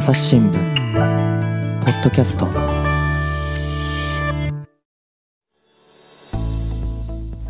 朝日新聞ポッドキャスト。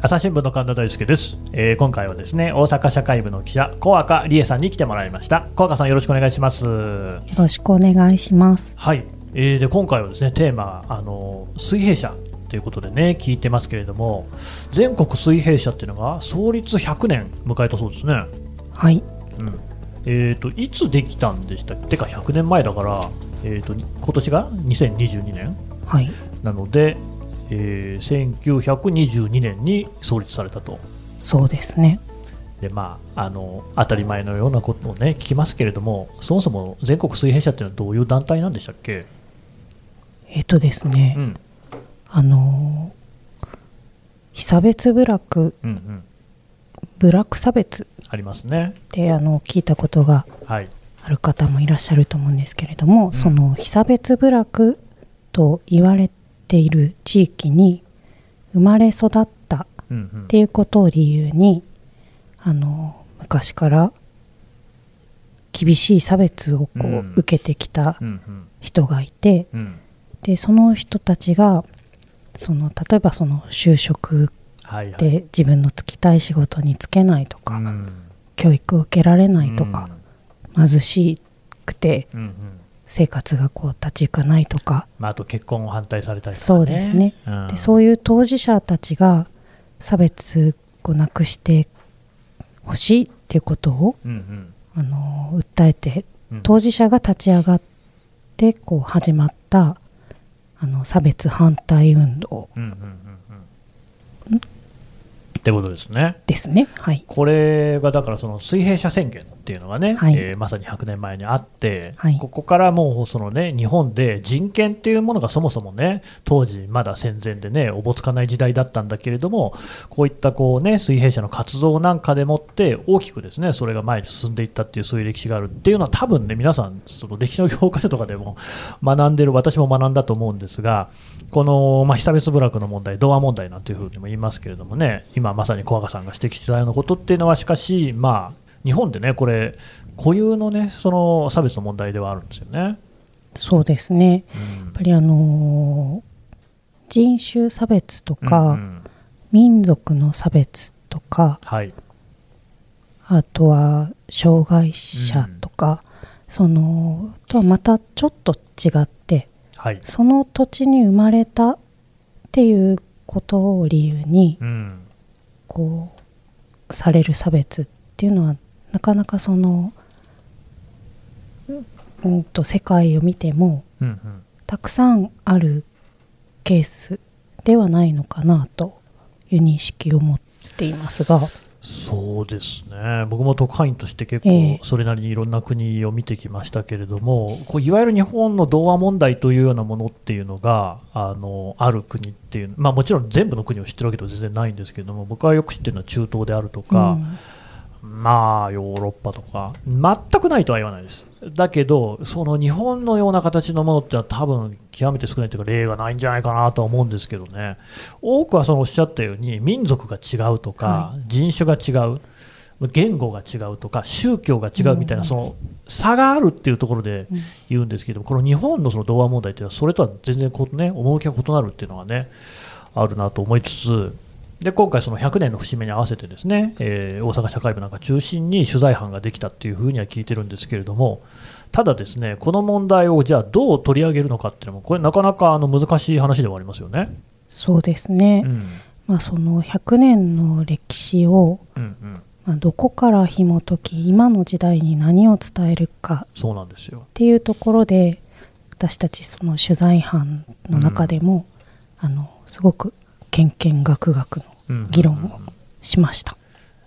朝日新聞の神田大輔です、えー今回はですね大阪社会部の記者小赤理恵さんに来てもらいました。小赤さんよろしくお願いします。よろしくお願いします。はい、えーで今回はですねテーマあの水平社ということでね聞いてますけれども全国水平社っていうのが創立100年迎えたそうですね。はい。うんえー、といつできたんでしたっけ？てか100年前だから、えー、と今年が？2022年？はい。なので、えー1922年に創立されたと。そうですね。で、まあ、あの当たり前のようなことを、ね、聞きますけれどもそもそも全国水平社っていうのはどういう団体なんでしたっけ、えっ、とですね、うん。あのー被差別部落、うんうん、部落差別ありますね。ってあの聞いたことがはい。ある方もいらっしゃると思うんですけれども、その被差別部落と言われている地域に生まれ育ったうんうん。っていうことを理由にあの昔から厳しい差別をこう、うん。受けてきたうんうん。人がいてうん。でその人たちがその例えばその就職はいはい。で自分の就きたい仕事に就けないとか、うん。教育を受けられないとか、貧しくてうんうん。生活がこう立ち行かないとか、まあ、あと結婚を反対されたりとか、ね、そうですね。うん。でそういう当事者たちが差別をなくしてほしいっていうことをうんうん。あの訴えてうん。当事者が立ち上がってこう始まったあの差別反対運動。うんうんうんうん？ってことですね。ですね。はい、これがだからその水平社宣言っていうのがね、はい。えーまさに100年前にあって、はい。ここからもうその、ね、日本で人権っていうものがそもそもね当時まだ戦前でねおぼつかない時代だったんだけれどもこういったこう、ね、水平社の活動なんかでもって大きくですねそれが前に進んでいったっていうそういう歴史があるっていうのは多分ね皆さんその歴史の教科書とかでも 学んでる私も学んだと思うんですがこの、まあ、被差別部落の問題、童話問題なんていうふうにも言いますけれどもね、今まさに小赤さんが指摘してたようなことっていうのは、しかし、まあ、日本でね、これ、固有のね、その差別の問題ではあるんですよね。そうですね。うん。やっぱりあのー人種差別とか、うんうん。民族の差別とかはい、あとは障害者とか、そのとはまたちょっと違ってはい、その土地に生まれたっていうことを理由にうん、こうされる差別っていうのはなかなかその、うん、と世界を見てもうんうん。たくさんあるケースではないのかなという認識を持っていますが。そうですね、僕も特派員として結ええ。構、それなりにいろんな国を見てきましたけれども、こういわゆる日本の童話問題というようなものっていうのがあのある国っていう、まあ、もちろん全部の国を知ってるわけでは全然ないんですけれども、僕はよく知ってるのは中東であるとか、うんまあ、ヨーロッパとか、全くないとは言わないです。だけど、その日本のような形のものってのは多分極めて少ないというか、例がないんじゃないかなとは思うんですけどね。多くはそのおっしゃったように、民族が違うとか、は人種が違う、言語が違うとか、宗教が違うみたいな、うんその差があるっていうところでうん言うんですけど、この日本のその童話問題っていうのは、それとは全然こう、ね、趣が異なるっていうのはね、あるなと思いつつ、で今回、その100年の節目に合わせてですね、えー大阪社会部なんか中心に取材班ができたっていうふうには聞いてるんですけれども、ただですね、この問題をじゃあどう取り上げるのかっていうのも、これ、なかなかあの難しい話ではありますよね。そうですね、うんまあ、その100年の歴史を、うんうん、まあ、どこから紐解き今の時代に何を伝えるかそうなんですよ。っていうところで私たちその取材班の中でも、あのすごくけんけんがくがくのうん。議論をしました。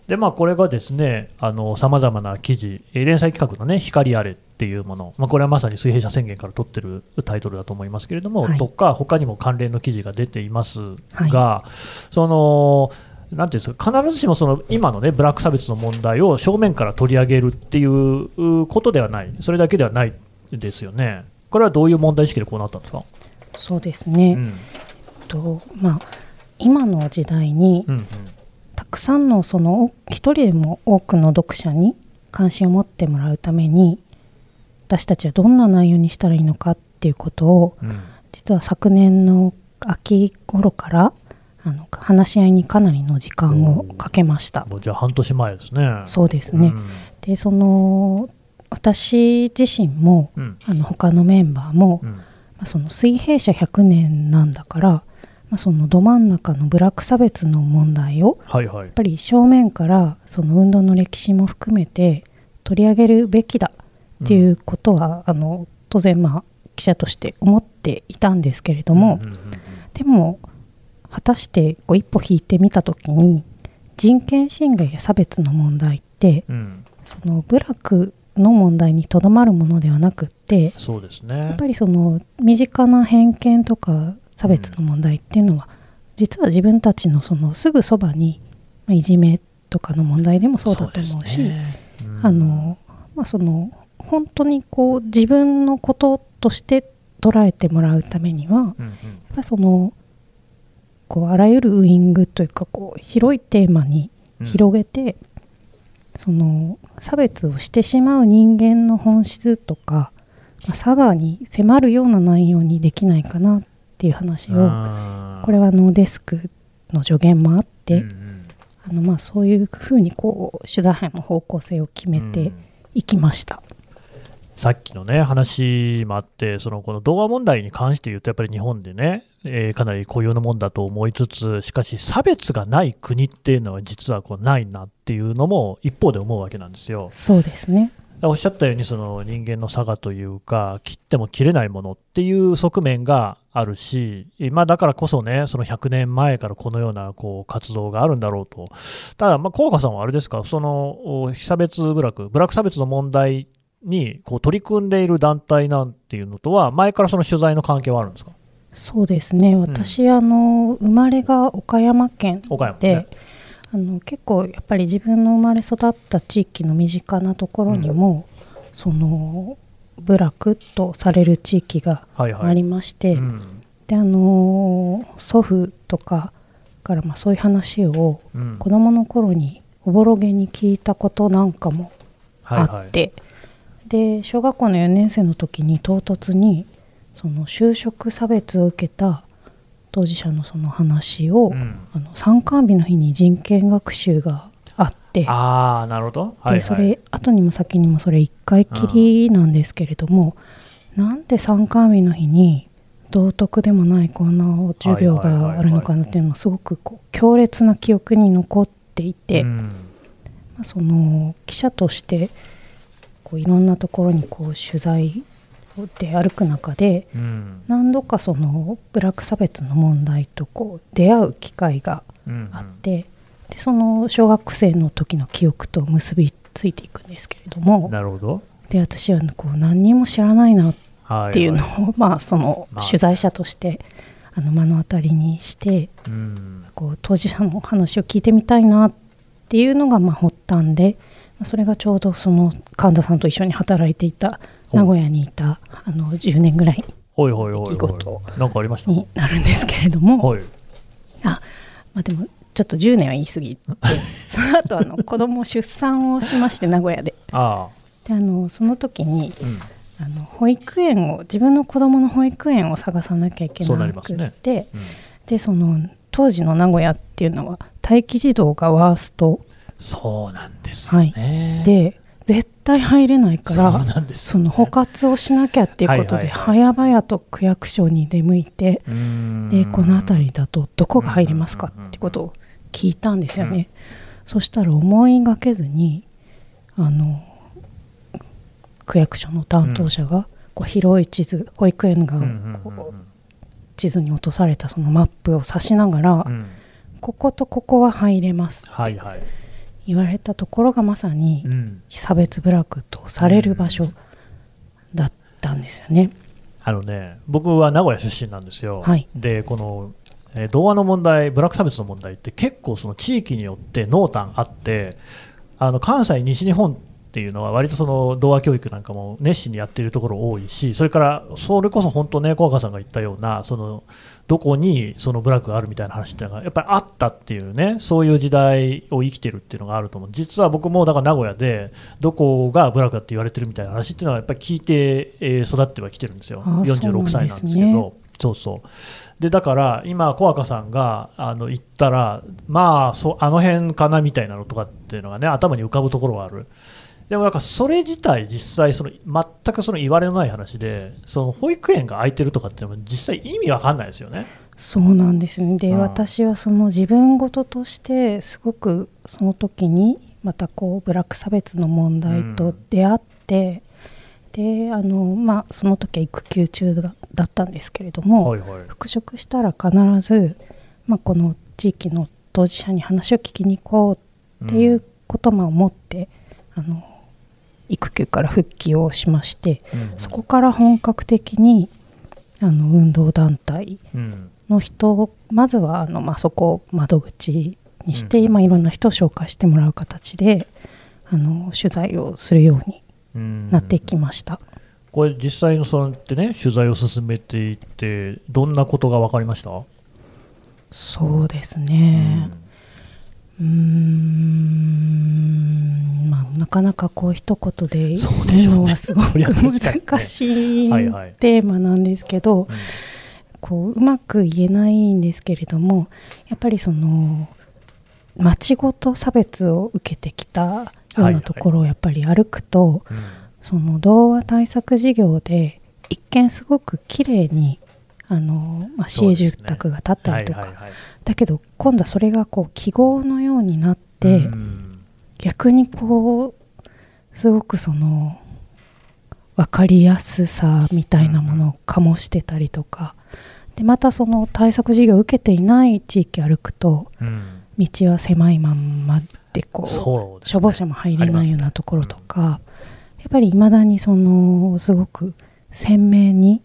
でまあ、これがですねさまざまな記事、えー連載企画の、ね、光あれっていうもの、まあ、これはまさに水平社宣言から取ってるタイトルだと思いますけれども、はい。とか、他にも関連の記事が出ていますはい。が、そのなんていうんですか、必ずしもその今の、ね、ブラック差別の問題を正面から取り上げるっていううことではない、それだけではないですよね。これはどういう問題意識でこうなったんですか、そうですね、うん。とまあ、今の時代にうんうん。たくさんのそのお一人でも多くの読者に関心を持ってもらうために私たちはどんな内容にしたらいいのかっていうことをうん。実は昨年の秋頃からあの話し合いにかなりの時間をかけました。もうじゃあ半年前ですね。そうですね、ん。でその私自身もうん。あの他のメンバーも、うん。まあ、その水平社100年なんだから、まあ、そのど真ん中の部落差別の問題をはいはい。やっぱり正面からその運動の歴史も含めて取り上げるべきだっていうことは、あの当然まあ記者として思っていたんですけれども、うんうんうんでも果たしてこう一歩引いてみた時に人権侵害や差別の問題ってうん。その部落の問題にとどまるものではなくってそうですね。やっぱりその身近な偏見とか差別の問題っていうのは、実は自分たちのそのすぐそばに、まあいじめとかの問題でもそうだと思うしあのまあ、その本当にこう自分のこととして捉えてもらうためにはそのこうあらゆるウイングというかこう広いテーマにうん。広げて、その差別をしてしまう人間の本質とか、まあ、佐賀に迫るような内容にできないかなっていう話をこれはあのデスクの助言もあって、うんうんあのまあそういうふうにこう取材班の方向性を決めてうんいきました。さっきのね話もあって、そのこの動画問題に関して言うと、やっぱり日本でね、えーかなり固有のもんだと思いつつ、しかし差別がない国っていうのは実はこうないなっていうのも一方で思うわけなんですよ。そうですね。おっしゃったようにその人間の差がというか切っても切れないものっていう側面があるし、まあ、だからこそねその100年前からこのようなこう活動があるんだろうと。ただまあ高岡さんはあれですか？そのお被差別部落部落差別の問題にこう取り組んでいる団体なんていうのとは前からその取材の関係はあるんですか？そうですね。私、あの生まれが岡山県岡山で、ねあの結構やっぱり自分の生まれ育った地域の身近なところにも、その部落とされる地域がはいはい。ありまして、うん。であの祖父とかからまあそういう話をうん。子供の頃におぼろげに聞いたことなんかもあはいはい。って、で小学校の4年生の時に唐突にその就職差別を受けた当事者のその話を、うん。あの参観日の日に人権学習があってああなるほど、はいはい、でそれ後にも先にもそれ1回きりなんですけれども、なんで参観日の日に道徳でもないこんな授業があるのかなっていうのはすごくこう強烈な記憶に残っていて、うん。まあその記者としてこういろんなところにこう取材で歩く中でうん。何度かその部落差別の問題とこう出会う機会がうんあって、でその小学生の時の記憶と結びついていくんですけれどもなるほど。で私はこう何にも知らないなっはいていうのを、まあそのまあ。取材者としてあの目の当たりにしてうん。こう当事者の話を聞いてみたいなっていうのがまあ発端でまあそれがちょうどその神田さんと一緒に働いていた名古屋にいたあの10年ぐらい出来事。なんかありました？になるんですけれども、はい。あまあ、でもちょっと10年は言い過ぎて その後あの子供出産をしまして名古屋で。あであのその時にあうん。あの保育園を自分の子供の保育園を探さなきゃいけななくて、うん。でその当時の名古屋っていうのは待機児童がワースト。そうなんですよね、で絶対入れないからなんですその捕獲をしなきゃっていうことで早々と区役所に出向いてでこの辺りだとどこが入れますかってことを聞いたんですよね。そしたら思いがけずにあの区役所の担当者がこう広い地図保育園がこう地図に落とされたそのマップを指しながらうん。こことここは入れますはいはい、言われたところがまさに差別部落とされる場所だったんですよね。あのね僕は名古屋出身なんですよ、はい。でこの、えー童話の問題部落差別の問題って結構その地域によって濃淡あってあの関西西日本っっていうのは割とその童話教育なんかも熱心にやっているところ多いしそれからそれこそ本当ね小若さんが言ったようなそのどこにその部落があるみたいな話っていうのがやっぱりあったっていうねそういう時代を生きてるっていうのがあると思う。実は僕もだから名古屋でどこが部落だって言われてるみたいな話っていうのはやっぱり聞いて、えー育ってはきてるんですよ。あー46歳なんですけど。そうそう。でだから今、小若さんがあの言ったら、まあそう、あの辺かなみたいなのとかっていうのがね、頭に浮かぶところがある。でもなんかそれ自体、実際その、全くその言われのない話で、その保育園が空いてるとかって実際意味わかんないですよね。そうなんですねで、うん私はその自分事としてすごくその時にまたこうブラック差別の問題と出会って、であのまあその時は育休中だだったんですけれども、はいはい。復職したら必ず、まあ、この地域の当事者に話を聞きに行こうっていうことも思って、あの育休から復帰をしまして、うんそこから本格的にあの運動団体うん。の人をまずはあの、まあ、そこを窓口にして、うん今いろんな人を紹介してもらう形であの取材をするようにうん。なってきました。これ、実際のそうやってね、取材を進めていって、どんなことが分かりました、そうですね、うーん。まあ、なかなかこう一言で言うのはすごく難しいテーマなんですけど、うん。こううまく言えないんですけれどもやっぱりその町ごと差別を受けてきたようないところをやっぱり歩くと、うん。その童話対策事業で一見すごく綺麗にあの、まあ、市営住宅が建ったりとか、はいはいはい。だけど今度はそれがこう記号のようになって、うん。逆にこうすごくその分かりやすさみたいなものを醸してたりとか。でまたその対策事業を受けていない地域を歩くとうん。道は狭いまんまでこうね。消防車も入れないようなところとか、やっぱりいまだにそのすごく鮮明に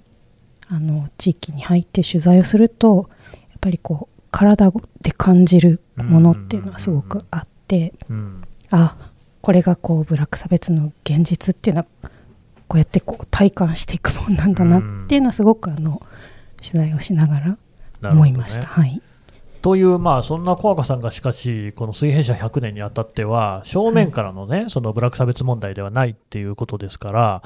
あの地域に入って取材をするとやっぱりこう体で感じるものっていうのはすごくあって、うん。あこれがこうブラック差別の現実っていうのはこうやってこう体感していくもんなんだなっていうのはすごくあの取材をしながら思いました。はいという、まあ、そんな小赤さんがしかし、この水平社100年にあたっては、正面からのね、そのブラック差別問題ではないっていうことですから、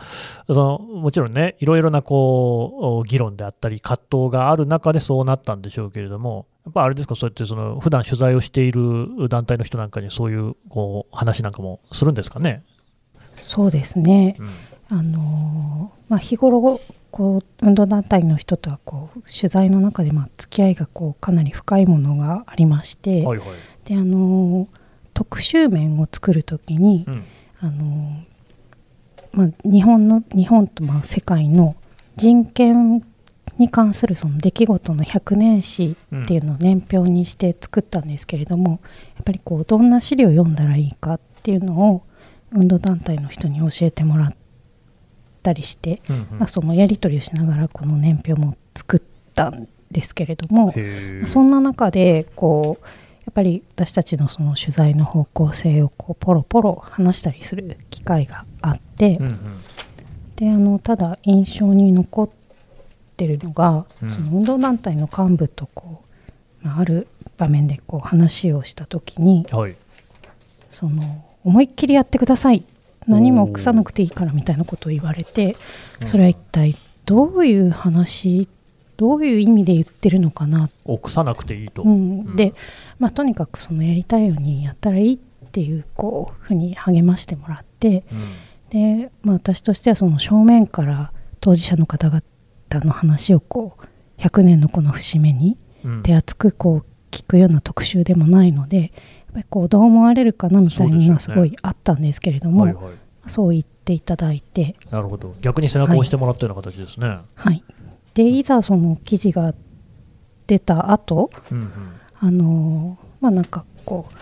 そのもちろんね、いろいろなこう議論であったり、葛藤がある中でそうなったんでしょうけれども、やっぱあれですか、そうやってその普段取材をしている団体の人なんかに、そういうこう話なんかもするんですかね？そうですね。うん。あのーまあ、日頃こう運動団体の人とはこう取材の中でまあ付き合いがこうかなり深いものがありまして、はいはい。であのー特集面を作る時に、うんあのまあ、日本の日本とまあ世界の人権に関するその出来事の100年史っていうのを年表にして作ったんですけれども、やっぱりこうどんな資料を読んだらいいかっていうのを運動団体の人に教えてもらったりして、うんうん。まあ、そのやり取りをしながらこの年表も作ったんですけれども、そんな中でこうやっぱり私たちのその取材の方向性をこうポロポロ話したりする機会があって、うんうん。であのただ印象に残ってるのが、うん。その運動団体の幹部とこう、まあ、ある場面でこう話をした時にはい。その思いっきりやってください何も臆さなくていいからみたいなことを言われてそれは一体どういう話どういう意味で言ってるのかな。臆さなくていいと。うん、で、まあ、とにかくそのやりたいようにやったらいいっていうこうふうに励ましてもらってうん。で、まあ、私としてはその正面から当事者の方々の話をこう100年のこの節目にうん。手厚くこう聞くような特集でもないのでぱりこうどう思われるかなみたいなのはすごいあったんですけれどもはいはい。そう言っていただいて、なるほど。逆に背中を押してもらったような形ですね。はい、でいざその記事が出た後うんうん。あのまあなんかこう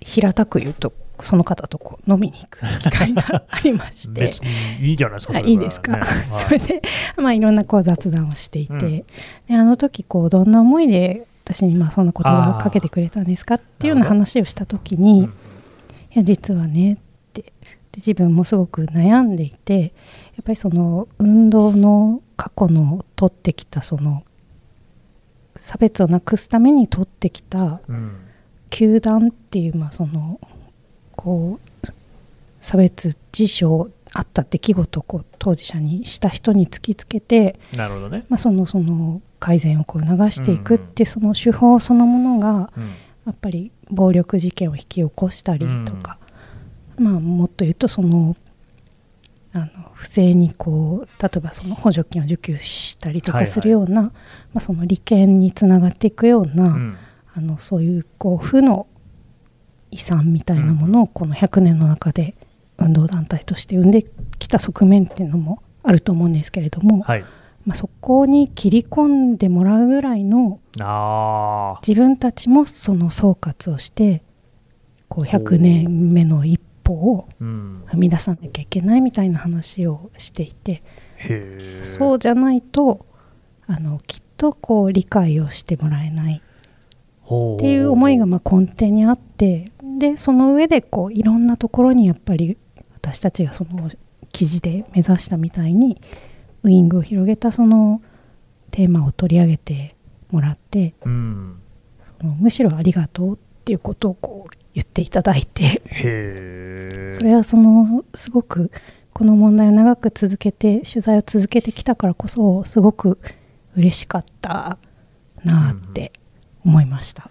平たく言うとその方とこう飲みに行く機会がありまして。いいじゃないですか、い。いですか、それで、まあ、いろんなこう雑談をしていて、うん。であの時こうどんな思いで私にまあそんな言葉をかけてくれたんですかっていうような話をした時に、うんいや実はねって自分もすごく悩んでいてやっぱりその運動の過去の取ってきたその差別をなくすために取ってきたうん球団っていうまあそのこう差別事象あった出来事をこう当事者にした人に突きつけて、なるほどね。まあ、そのその改善をこう促していくってその手法そのものがうん。やっぱり暴力事件を引き起こしたりとか、まあ、もっと言うとそのあの不正にこう例えばその補助金を受給したりとかするような、まあ、その利権につながっていくような、うん。あのそういうこう負の遺産みたいなものをこの100年の中で運動団体として生んできた側面っていうのもあると思うんですけれども、はい。まあ、そこに切り込んでもらうぐらいの。自分たちもその総括をしてこう100年目の一歩をうん。踏み出さなきゃいけないみたいな話をしていて。そうじゃないとあのきっとこう理解をしてもらえないほっていう思いがまあ根底にあってでその上でこういろんなところにやっぱり私たちがその記事で目指したみたいにウイングを広げたそのテーマを取り上げてもらってうん。そのむしろありがとうっていうことをこう言っていただいて。それはそのすごくこの問題を長く続けて取材を続けてきたからこそすごく嬉しかったなあって思いました。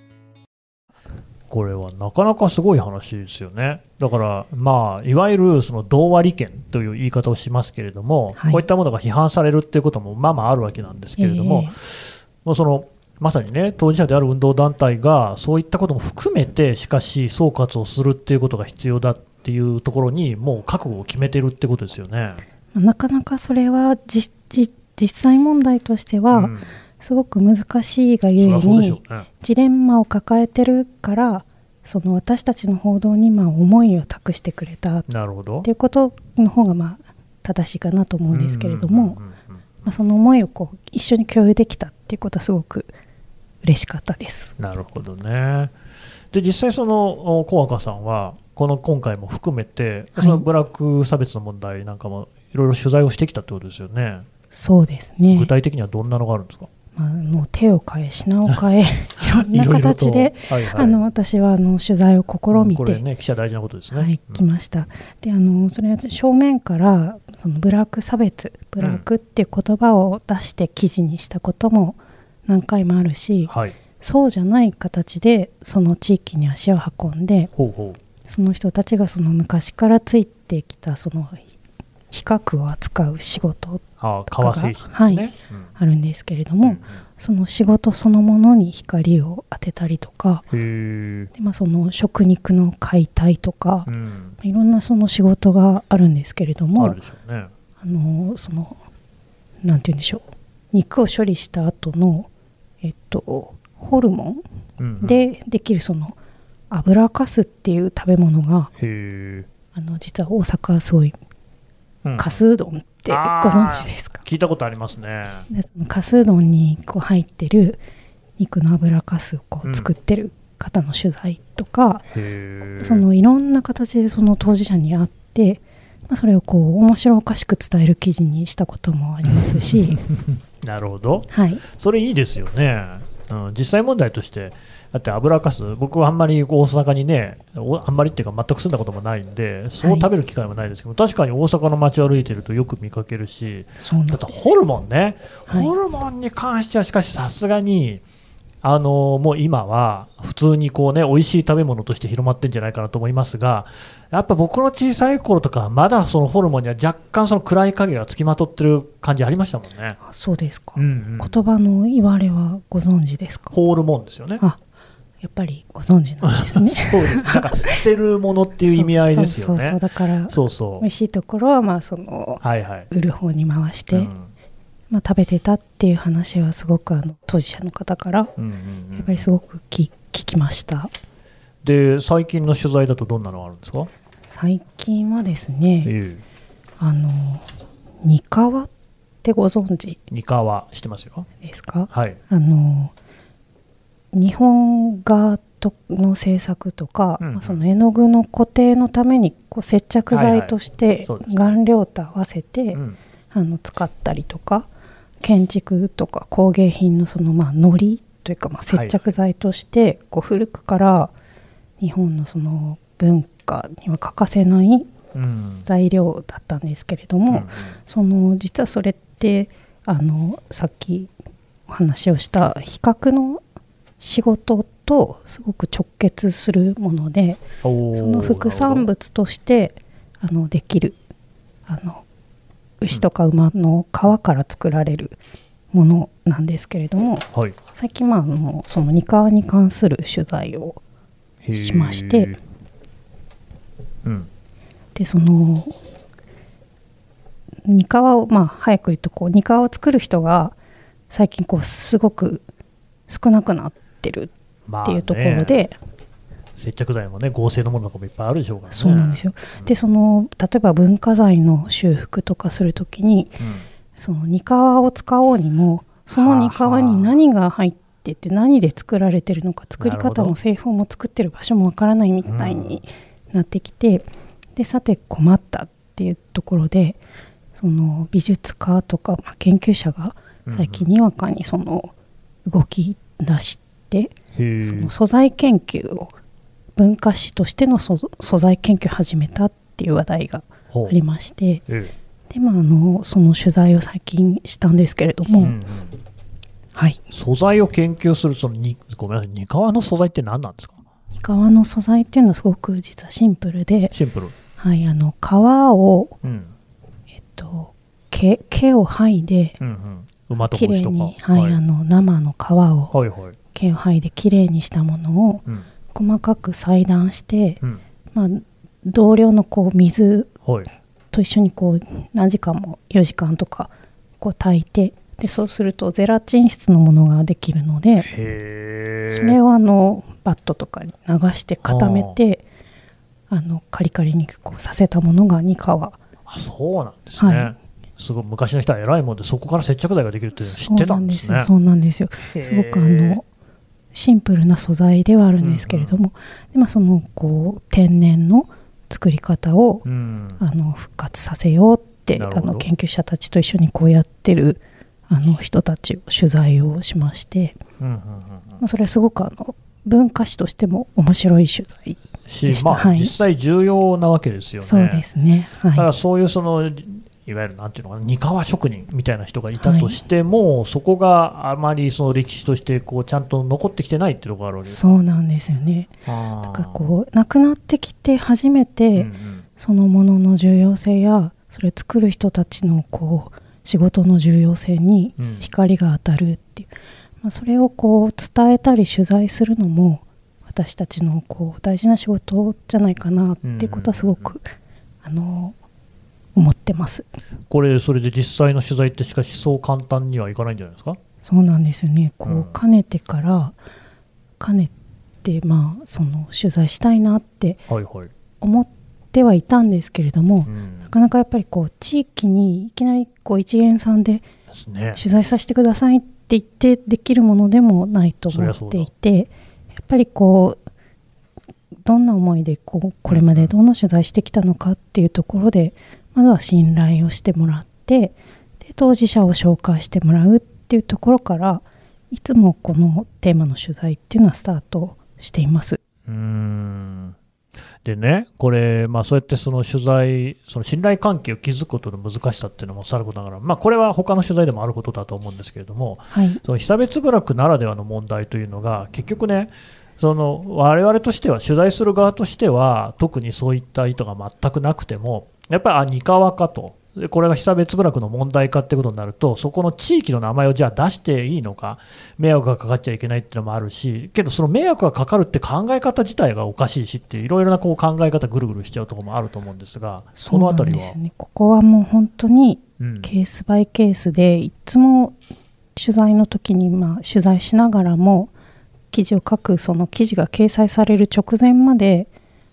これはなかなかすごい話ですよね。だから、まあ、いわゆるその同和利権という言い方をしますけれども、はいこういったものが批判されるっていうこともまあまああるわけなんですけれども、ええもうそのまさにね、当事者である運動団体が、そういったことも含めて、しかし、総括をするっていうことが必要だっていうところに、もう覚悟を決めてるってことですよね。なかなかそれは実際問題としてはうんすごく難しいがゆえに。ジレンマを抱えてるからその私たちの報道にまあ思いを託してくれたっ。ていうことの方がまあ正しいかなと思うんですけれども、その思いをこう一緒に共有できたっていうことはすごく嬉しかったです。なるほどね。で実際、そのお小若さんは、この今回も含めて、はいそのブラック差別の問題なんかもいろいろ取材をしてきたってことですよね。そうですね具体的にはどんなのがあるんですか、まあ、もう手を変え品を変え いろんな形ではいはいあの私はあの取材を試みて、これね、記者大事なことですね。はい、うん来ました。であのそれは正面からそのブラック差別ブラックっていう言葉を出して記事にしたことも何回もあるし、はい。そうじゃない形でその地域に足を運んでほうほう。その人たちがその昔からついてきたその比較を扱う仕事ああ、革製品ですね。はいうんあるんですけれども、うんその仕事そのものに光を当てたりとかで、まあ、その食肉の解体とかえ。、うん。いろんなその仕事があるんですけれどあもるでしょうね。あのそのなんて言うんでしょう肉を処理した後のえっとホルモン、でできるその油かすっていう食べ物が。あの実は大阪はすごいうんかすうどんってご存知ですか？聞いたことありますね。でそのかすうどんにこう入ってる肉の油かすをこうんう作ってる方の取材とか、へえ。そのいろんな形でその当事者に会って、まあ、それをこう面白おかしく伝える記事にしたこともありますし なるほど。はいそれいいですよね。うん、実際問題として、だって油かす、僕はあんまり大阪にね、おあんまりっていうか、全く住んだこともないんで、そう食べる機会もないですけど、確かに大阪の街を歩いてるとよく見かけるし、だってです。ホルモンね、はい。ホルモンに関してはしかしさすがに、あのもう今は普通にこうね美味しい食べ物として広まってんじゃないかなと思いますが、やっぱ僕の小さい頃とか、まだそのホルモンには若干その暗い影がつきまとってる感じありましたもんね。あそうですか、うんうん。言葉の言われはご存知ですか？ホールモンですよね。あやっぱりご存知なんですね そうです。なんか捨てるものっていう意味合いですよそうそうそうね。だからそうそう美味しいところはまあそのはいはい。売る方に回して、うんまあ、食べてたっていう話はすごくあの当事者の方からうんうんうんやっぱりすごく聞聞きましたで最近の取材だとどんなのがあるんですか、最近はですねえあのニカワってご存知？え、二河してますよ。ですか？はい。あの日本画との制作とか、うんその絵の具の固定のためにこう接着剤として顔料と合わせて、うん。あの使ったりとか建築とか工芸品のそのまあ糊というかまあ接着剤としてこう古くから日本のその文化には欠かせないうん。材料だったんですけれども、うんうん。その実はそれってあのさっきお話をした比較の仕事とすごく直結するものでその副産物としてあのできるあの牛とか馬の皮から作られるものなんですけれどもなるほどはい。最近まああのそのニカワに関する取材をしましてうん。でそのニカワをまあ早く言うとこうニカワを作る人が最近こうすごく少なくなってるまあっていうところで、接着剤もね合成のものとかもいっぱいあるでしょうからね。そうなんですよ。でその例えば文化財の修復とかするときにうん。そのニカワを使おうにもそのニカワに何が入ってて何で作られてるのか作り方も製法も作ってる場所もわからないみたいになってきて、でさて困ったっていうところでその美術家とか、まあ、研究者が最近にわかにその動き出して、へーその素材研究を文化史としての素素材研究を始めたっていう話題がありましてえで、まあ、あのその取材を最近したんですけれども、えうんうん。はい。素材を研究するそのにごめんなさい二河の素材って何なんですか？革の素材っていうのはすごく実はシンプルで、シンプル。はい、あの革を、うん。えっと、毛毛を剥いでうんうん。馬ときれい虫とか。に、はい。あの生の皮をはいはい毛を剥いできれいにしたものをうん。細かく裁断して、うん。まあ、同量のこう水はい。と一緒にこう何時間も4時間とかこう炊いてでそうするとゼラチン質のものができるのでそれをあのバットとかに流して固めてあのカリカリにこうさせたものがニカワ。あそうなんですね、はすごい昔の人は偉いもんでそこから接着剤ができるって知ってたんですね。そうなんですよそうなんですよ。すごくあのシンプルな素材ではあるんですけれども、でまあ、そのこう天然の作り方をうん。あの復活させようってあの研究者たちと一緒にこうやってるあの人たちを取材をしまして、うんうんうんまあ、それはすごくあの文化史としても面白い取材、うんしでしたまあ、はい。実際重要なわけですよね。そうですね。だからはそういうそのいわゆるなんていうのかな二河職人みたいな人がいたとしても、そこがあまりその歴史としてこうちゃんと残ってきてないっていうところがあるわい、けですそうなんですよね。だだからこう亡くなってきて初めて、うんうん。そのものの重要性やそれを作る人たちのこう仕事の重要性にうん。光が当たるっていう、まあ、それをこう伝えたり取材するのも私たちのこう大事な仕事じゃないかなっていうことはすごく、あの思ってます。これそれで実際の取材ってしかしそう簡単にはいかないんじゃないですか？そうなんですよね。こうん。うかねてからかねてまあその取材したいなってはいはい、思ってはいたんですけれども、うん。なかなかやっぱりこう地域にいきなりこう一元さんで取材させてくださいって言ってできるものでもないと思っていてやっぱりこうどんな思いでこうこれまでどんな取材してきたのかっていうところでまずは信頼をしてもらってで当事者を紹介してもらうっていうところからいつもこのテーマの取材っていうのはスタートしています。うーんでね、これ、まあ、そうやってその取材、その信頼関係を築くことの難しさっていうのもさることながら、まあ、これは他の取材でもあることだと思うんですけれども、はい、その被差別部落ならではの問題というのが、結局ね、その我々としては、取材する側としては、特にそういった意図が全くなくても、やっぱり、あ、三河かと、でこれが被差別部落の問題かってことになると、そこの地域の名前をじゃあ出していいのか、迷惑がかかっちゃいけないっていうのもあるし、けどその迷惑がかかるって考え方自体がおかしいしっていろいろなこう考え方、ぐるぐるしちゃうところもあると思うんですが、そのあたりは？ね、ここはもう本当にうん。ケースバイケースで、いつも取材の時に、まあ、取材しながらも記事を書くその記事が掲載される直前まで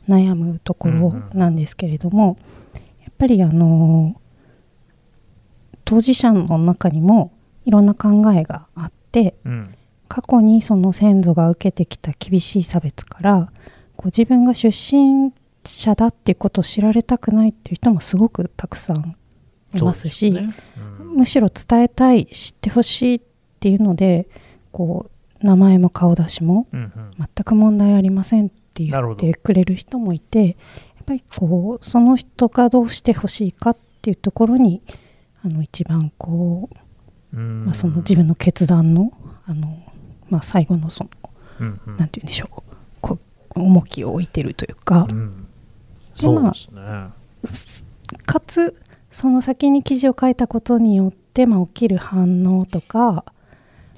悩むところなんですけれども、やっぱりあの当事者の中にもいろんな考えがあってうん。過去にその先祖が受けてきた厳しい差別からこう自分が出身者だっていうことを知られたくないっていう人もすごくたくさんいますしね。うん。むしろ伝えたい知ってほしいっていうのでこう名前も顔出しもうんうん。全く問題ありませんって言ってくれる人もいてやっぱりこうその人がどうしてほしいかっていうところにあの一番こう、うん。まあ、その自分の決断のあの、まあ、最後のそのうんうん。て言うんでしょう。こう重きを置いてるというか。う、ん。でかつその先に記事を書いたことによって、まあ、起きる反応とか、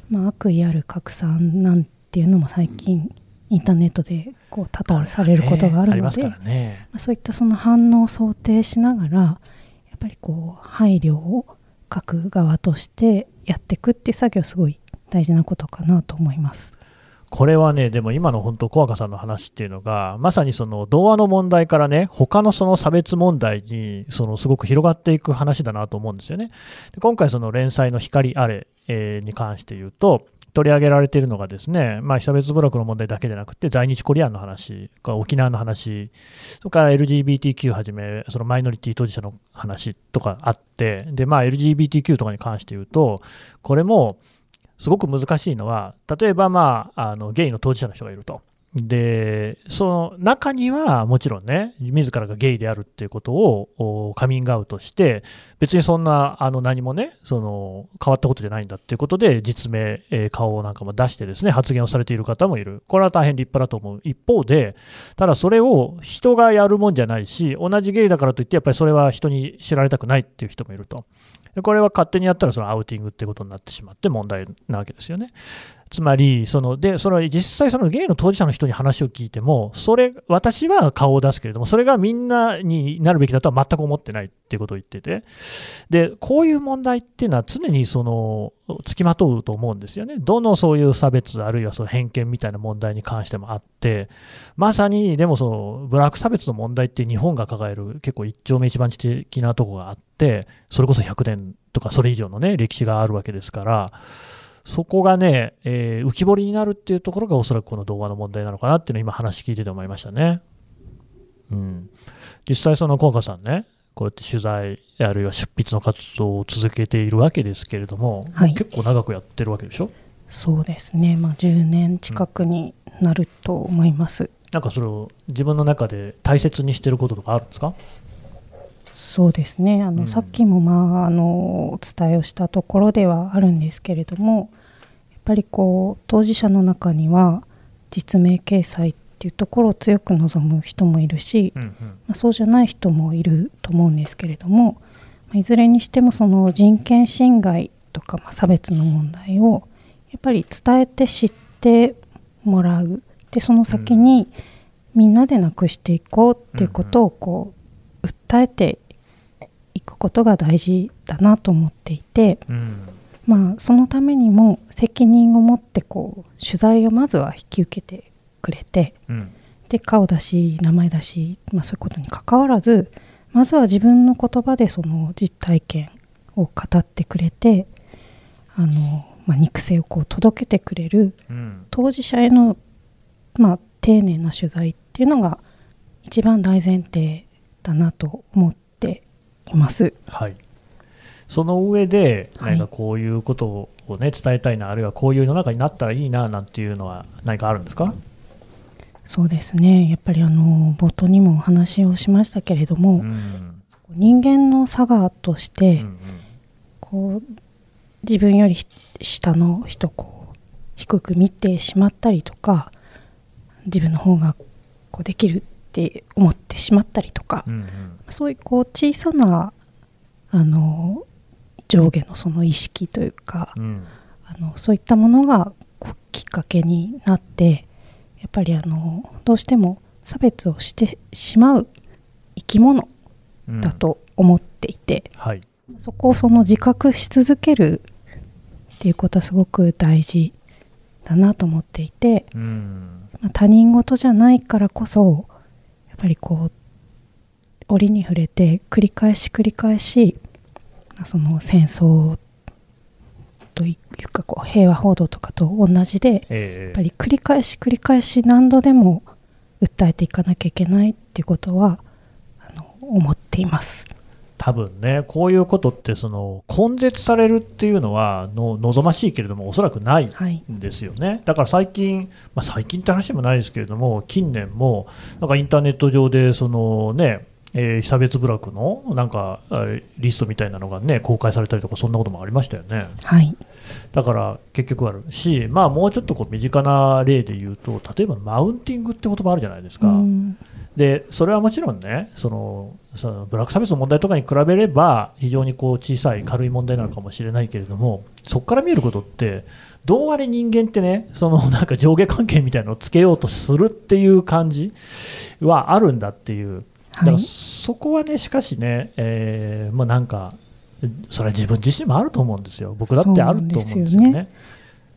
まあ、悪意ある拡散なんていうのも最近インターネットでこう多々されることがあるので、ねりまそういったその反応を想定しながらやっぱりこう配慮を書く側としてやっていくっていう作業すごい大事なことかなと思います。これはね、でも今の本当、小若さんの話っていうのが、まさにその童話の問題からね、他のその差別問題にそのすごく広がっていく話だなと思うんですよね。で今回、その連載の光あれ、えーに関して言うと、取り上げられているのがですね、まあ、被差別部落の問題だけじゃなくて、在日コリアンの話、沖縄の話、それから LGBTQ はじめ、そのマイノリティ当事者の話とかあって、で、まあ、LGBTQ とかに関して言うと、これも、すごく難しいのは、例えば、まあ、あのゲイの当事者の人がいると。で、その中にはもちろんね、自らがゲイであるっていうことをカミングアウトして、別にそんなあの何もね、その変わったことじゃないんだっていうことで、実名、えー顔なんかも出してですね、発言をされている方もいる。これは大変立派だと思う。一方で、ただそれを人がやるもんじゃないし、同じゲイだからといって、やっぱりそれは人に知られたくないっていう人もいると。これは勝手にやったらそのアウティングってことになってしまって問題なわけですよね。つまり、そのでそれは実際、そのゲイの当事者の人に話を聞いても、それ私は顔を出すけれども、それがみんなになるべきだとは全く思ってないっていうことを言ってて、でこういう問題っていうのは常にそのつきまとうと思うんですよね。どのそういう差別、あるいはその偏見みたいな問題に関してもあって、まさにでもそのブラック差別の問題って日本が抱える結構一丁目一番地的なとこがあって、それこそ100年とかそれ以上のね、歴史があるわけですから、そこがね、えー浮き彫りになるっていうところがおそらくこの動画の問題なのかなっていうのを今話聞いてて思いましたね。うん。実際その小岡さんね、こうやって取材あるいは出筆の活動を続けているわけですけれども、はい結構長くやってるわけでしょ？そうですね、まあ、10年近くになると思います。なんかそれを自分の中で大切にしてることとかあるんですか？そうですね。あの、うん。さっきも、まあ、あのお伝えをしたところではあるんですけれどもやっぱりこう当事者の中には実名掲載っていうところを強く望む人もいるし、うんうん。まあ、そうじゃない人もいると思うんですけれども、まあいずれにしてもその人権侵害とか、まあ、差別の問題をやっぱり伝えて知ってもらう。でその先にみんなでなくしていこうっていうことをこう訴えていくことが大事だなと思っていて、うん。まあ、そのためにも責任を持ってこう取材をまずは引き受けてくれてうん。で顔だし名前だし、まあ、そういうことにかかわらずまずは自分の言葉でその実体験を語ってくれてあの、まあ、肉声をこう届けてくれるうん。当事者への、まあ、丁寧な取材っていうのが一番大前提だなと思っています。はい、その上で、はい。何かこういうことを、ね、伝えたいな、あるいはこういう世の中になったらいいななんていうのは何かあるんですか、そうですね。やっぱりあの冒頭にもお話をしましたけれども、うん。人間の差がとしうて、ん。こう自分より下の人をこう低く見てしまったりとか自分の方がこうできるって思ってしまったりとか、うんうん。そういうこう小さなあの上下のその意識というかうん。あのそういったものがこうきっかけになってやっぱりあのどうしても差別をしてしまう生き物うん。だと思っていて、はい。そこをその自覚し続けるっていうことはすごく大事だなと思っていて、うん。まあ他人事じゃないからこそぱりこう折に触れて繰り返し繰り返し、まあその戦争というかこう平和報道とかと同じでええやっぱり繰り返し繰り返し何度でも訴えていかなきゃいけないっていうことはあの思っています。多分ね、こういうことってその根絶されるっていうのはの望ましいけれども、おそらくないはい、んですよね。だから最近、まあ、最近って話でもないですけれども、近年もなんかインターネット上でそのね、えー被差別部落のなんかリストみたいなのがね公開されたりとかそんなこともありましたよね。はい、だから結局あるし、まあもうちょっとこう身近な例で言うと、例えばマウンティングって言葉あるじゃないですか。うん。でそれはもちろんねそのそのブラック差別の問題とかに比べれば非常にこう小さい軽い問題なのかもしれないけれどもそこから見えることってどうあれ人間ってねそのなんか上下関係みたいなのをつけようとするっていう感じはあるんだっていう。だからはい、そこはねしかしね、えーまあ、なんかそれは自分自身もあると思うんですよ僕だってあると思うんですよね。そうなんですよだか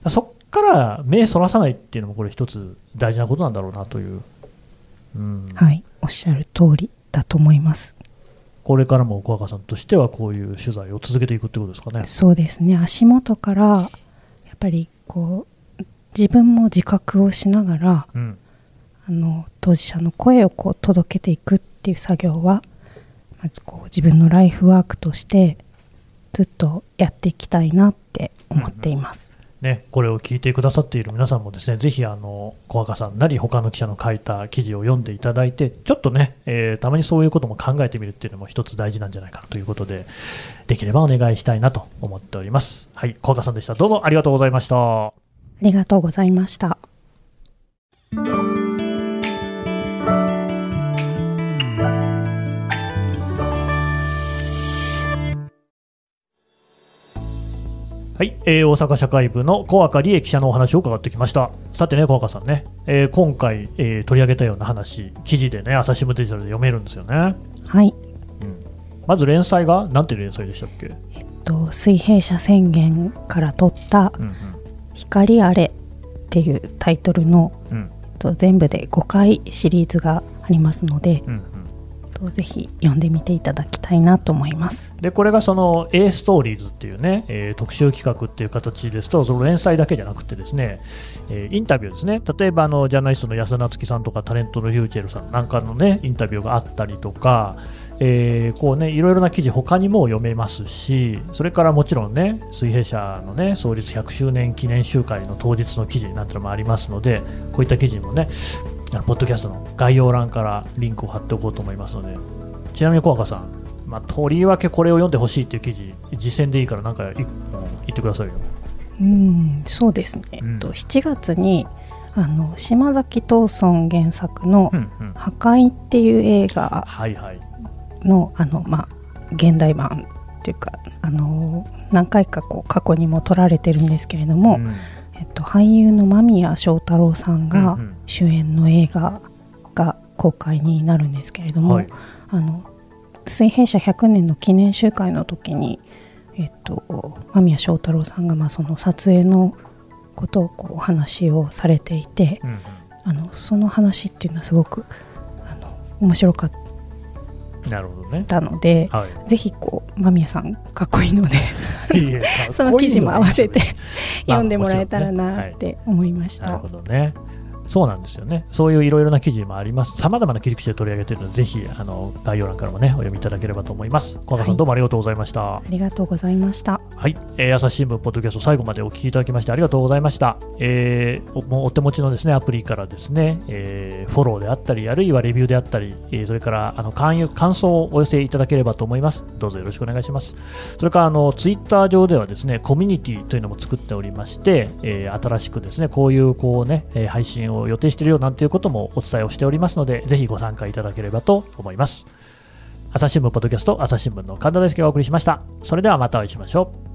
らそこから目そらさないっていうのもこれ一つ大事なことなんだろうなという。うんはい、おっしゃる通りだと思います。これからも小若さんとしてはこういう取材を続けていくってことですかね。そうですね足元からやっぱりこう自分も自覚をしながらうん、あの当事者の声をこう届けていくっていう作業はまずこう自分のライフワークとしてずっとやっていきたいなって思っています。ね、これを聞いてくださっている皆さんもですねぜひあの小若さんなり他の記者の書いた記事を読んでいただいてちょっとね、えーたまにそういうことも考えてみるっていうのも一つ大事なんじゃないかなということでできればお願いしたいなと思っております。はい、小若さんでした。どうもありがとうございました。ありがとうございました。はい、えー大阪社会部の小若理恵記者のお話を伺ってきました。さてね、小若さんね、えー今回、えー取り上げたような話、記事でね、朝日新聞デジタルで読めるんですよね。はい、うん、まず連載が、なんていう連載でしたっけ、えっと水平社宣言から取ったうん「光あれ」っていうタイトルのうん。うんえっと全部で5回シリーズがありますので、うんうんえっとぜひ読んでみていただきたいなと思います。でこれがその A ストーリーズっていうね、えー特集企画っていう形ですと、その連載だけじゃなくてですね、えーインタビューですね、例えばあのジャーナリストの安夏樹さんとかタレントのリューチェルさんなんかのねインタビューがあったりとか、えーこうねいろいろな記事他にも読めますし、それからもちろんね水平社のね創立100周年記念集会の当日の記事なんてのもありますので、こういった記事もね、あのポッドキャストの概要欄からリンクを貼っておこうと思いますので、ちなみに小若さん、まあ、とりわけこれを読んでほしいっていう記事、実践でいいから、なんか言ってくださいよ。うんそうですね、うん。と7月にあの島崎藤村原作のうんうん「破壊」っていう映画。のあの、まあ、現代版っていうかあの何回かこう過去にも撮られてるんですけれども、んえっと、俳優の間宮祥太朗さんが主演の映画が公開になるんですけれども、はいあの水平社100年の記念集会の時に、えっと、間宮祥太朗さんがまあその撮影のことをこうお話をされていてうんうんあのその話っていうのはすごくあの面白かっなるほどね。たのではい。ぜひこう間宮さんかっこいいので その記事も合わせて読んでもらえたらなって思いました。なるほどね。そうなんですよね。そういういろいろな記事もあります。さまざまな切り口で取り上げているので、ぜひあの概要欄からもね、お読みいただければと思います。小川さん、はいどうもありがとうございました。ありがとうございました。はい、えー朝日新聞ポッドキャスト最後までお聞きいただきましてありがとうございました。えーおもうお手持ちのですねアプリからですね、えーフォローであったりあるいはレビューであったり、えーそれからあの勧誘感想をお寄せいただければと思います。どうぞよろしくお願いします。それからあのツイッター上ではですねコミュニティというのも作っておりまして、えー新しくですねこういうこうねえー配信信を予定しているよなんていうこともお伝えをしておりますので、ぜひご参加いただければと思います。朝日新聞ポッドキャスト、朝日新聞の神田大輔がお送りしました。それではまたお会いしましょう。